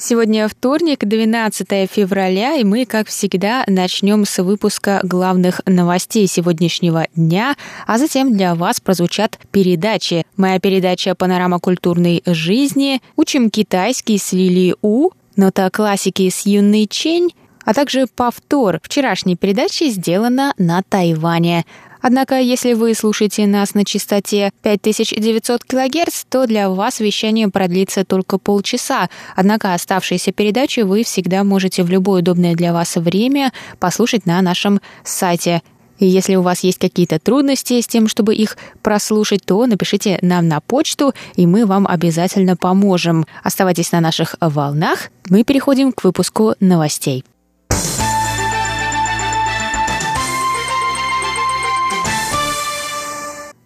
Сегодня вторник, 12 февраля, и мы, как всегда, начнем с выпуска главных новостей сегодняшнего дня, а затем для вас прозвучат передачи. Моя передача «Панорама культурной жизни», «Учим китайский с Лили У», «Нота классики с Юной Чень», а также повтор вчерашней передачи сделана на Тайване. Однако, если вы слушаете нас на частоте 5900 кГц, то для вас вещание продлится только полчаса. Однако оставшиеся передачи вы всегда можете в любое удобное для вас время послушать на нашем сайте и если у вас есть какие-то трудности с тем, чтобы их прослушать, то напишите нам на почту, и мы вам обязательно поможем. Оставайтесь на наших волнах. Мы переходим к выпуску новостей.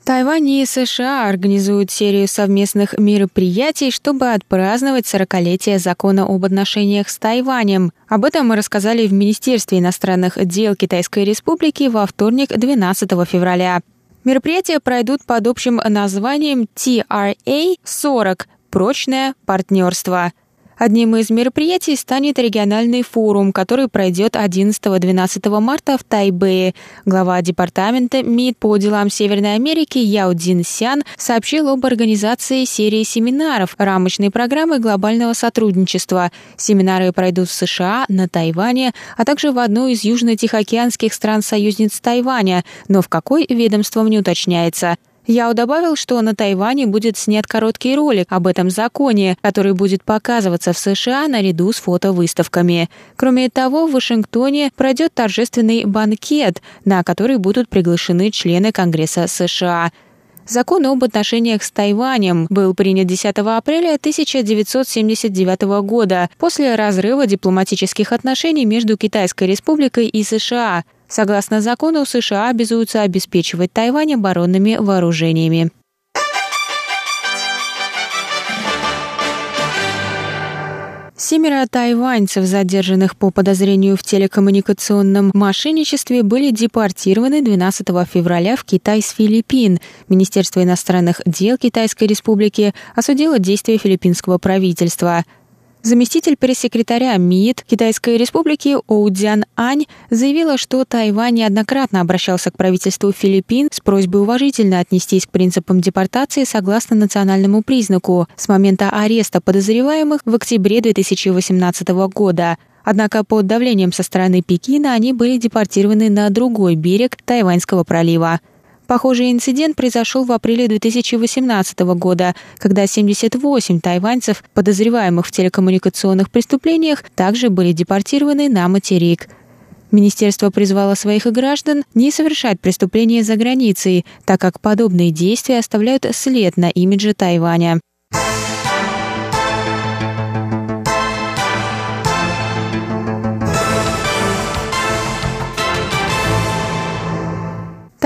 Тайвань и США организуют серию совместных мероприятий, чтобы отпраздновать 40-летие закона об отношениях с Тайванем. Об этом мы рассказали в Министерстве иностранных дел Китайской Республики во вторник, 12 февраля. Мероприятия пройдут под общим названием TRA-40 – «Прочное партнерство». Одним из мероприятий станет региональный форум, который пройдет 11-12 марта в Тайбэе. Глава департамента МИД по делам Северной Америки Яо Дин Сян сообщил об организации серии семинаров рамочной программы глобального сотрудничества. Семинары пройдут в США, на Тайване, а также в одной из южно-тихоокеанских стран-союзниц Тайваня, но в какой ведомством не уточняется. Яо добавил, что на Тайване будет снят короткий ролик об этом законе, который будет показываться в США наряду с фотовыставками. Кроме того, в Вашингтоне пройдет торжественный банкет, на который будут приглашены члены Конгресса США. Закон об отношениях с Тайванем был принят 10 апреля 1979 года после разрыва дипломатических отношений между Китайской республикой и США. Согласно закону, США обязуются обеспечивать Тайвань оборонными вооружениями. Семеро тайваньцев, задержанных по подозрению в телекоммуникационном мошенничестве, были депортированы 12 февраля в Китай с Филиппин. Министерство иностранных дел Китайской Республики осудило действия филиппинского правительства – Заместитель пресс-секретаря МИД Китайской Республики Оудзян Ань заявила, что Тайвань неоднократно обращался к правительству Филиппин с просьбой уважительно отнестись к принципам депортации согласно национальному признаку с момента ареста подозреваемых в октябре 2018 года. Однако под давлением со стороны Пекина они были депортированы на другой берег Тайваньского пролива. Похожий инцидент произошел в апреле 2018 года, когда 78 тайваньцев, подозреваемых в телекоммуникационных преступлениях, также были депортированы на материк. Министерство призвало своих граждан не совершать преступления за границей, так как подобные действия оставляют след на имидже Тайваня.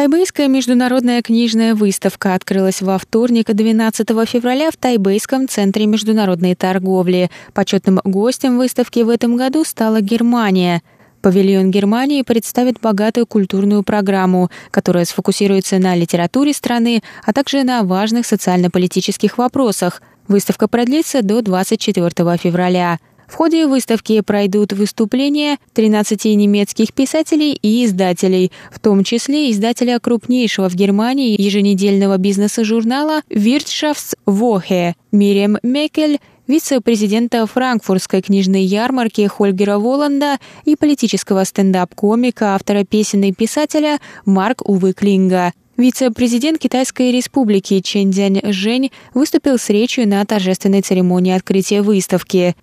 Тайбэйская международная книжная выставка открылась во вторник, 12 февраля в Тайбэйском центре международной торговли. Почетным гостем выставки в этом году стала Германия. Павильон Германии представит богатую культурную программу, которая сфокусируется на литературе страны, а также на важных социально-политических вопросах. Выставка продлится до 24 февраля. В ходе выставки пройдут выступления 13 немецких писателей и издателей, в том числе издателя крупнейшего в Германии еженедельного бизнеса-журнала Wirtschaftswoche Мириам Мекель, вице-президента франкфуртской книжной ярмарки Хольгера Воланда и политического стендап-комика, автора песен и писателя Марк Увы Клинга. Вице-президент Китайской республики Чен Дзянь Жень выступил с речью на торжественной церемонии открытия выставки.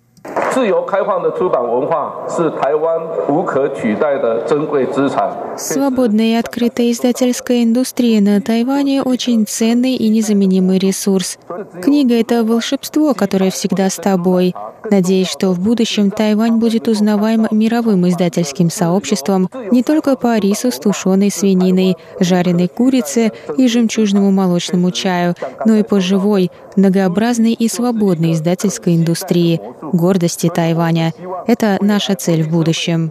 自由开放的出版文化是台湾无可取代的珍贵资产。Свободная и открытая издательская индустрия на Тайване очень ценный и незаменимый ресурс. Книга — это волшебство, которое всегда с тобой. Надеюсь, что в будущем Тайвань будет узнаваем мировым издательским сообществом не только по рису с тушеной свининой, жареной курице и жемчужному молочному чаю, но и по живой, многообразной и свободной издательской индустрии, ценности Тайваня. Это наша цель в будущем.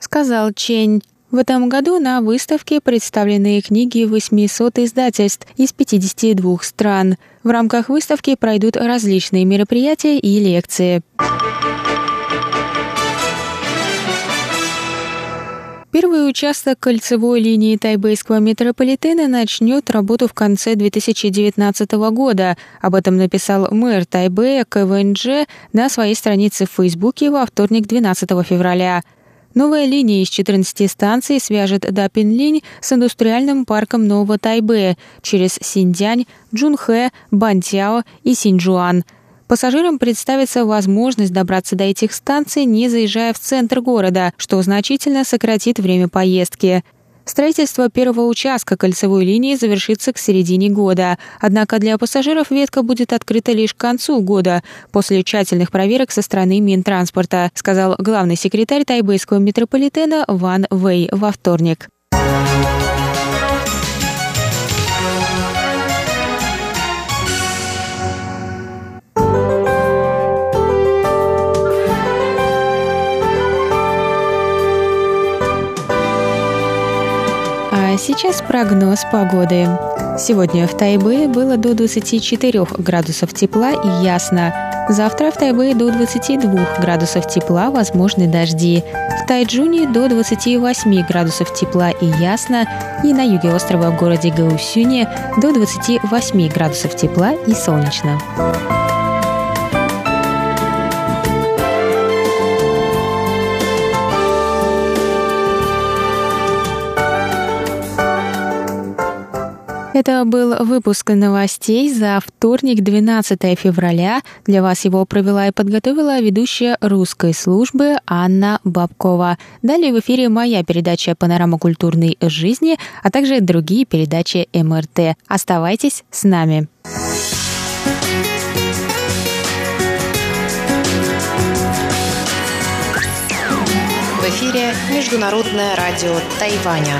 Сказал Чень. В этом году на выставке представлены книги 800 издательств из 52 стран. В рамках выставки пройдут различные мероприятия и лекции. Первый участок кольцевой линии тайбэйского метрополитена начнет работу в конце 2019 года. Об этом написал мэр Тайбэя КВНЖ на своей странице в Фейсбуке во вторник 12 февраля. Новая линия из 14 станций свяжет Дапинлинь с индустриальным парком Нового Тайбэя через Синьцзянь, Джунхэ, Бантяо и Синьчжуан. Пассажирам представится возможность добраться до этих станций, не заезжая в центр города, что значительно сократит время поездки. Строительство первого участка кольцевой линии завершится к середине года. Однако для пассажиров ветка будет открыта лишь к концу года, после тщательных проверок со стороны Минтранспорта, сказал главный секретарь тайбэйского метрополитена Ван Вэй во вторник. Сейчас прогноз погоды. Сегодня в Тайбэе было до 24 градусов тепла и ясно. Завтра в Тайбэе до 22 градусов тепла, возможны дожди. В Тайджуне до 28 градусов тепла и ясно. И на юге острова в городе Гаусюне до 28 градусов тепла и солнечно. Это был выпуск новостей за вторник, 12 февраля. Для вас его провела и подготовила ведущая русской службы Анна Бабкова. Далее в эфире моя передача «Панорама культурной жизни», а также другие передачи МРТ. Оставайтесь с нами. В эфире Международное радио Тайваня.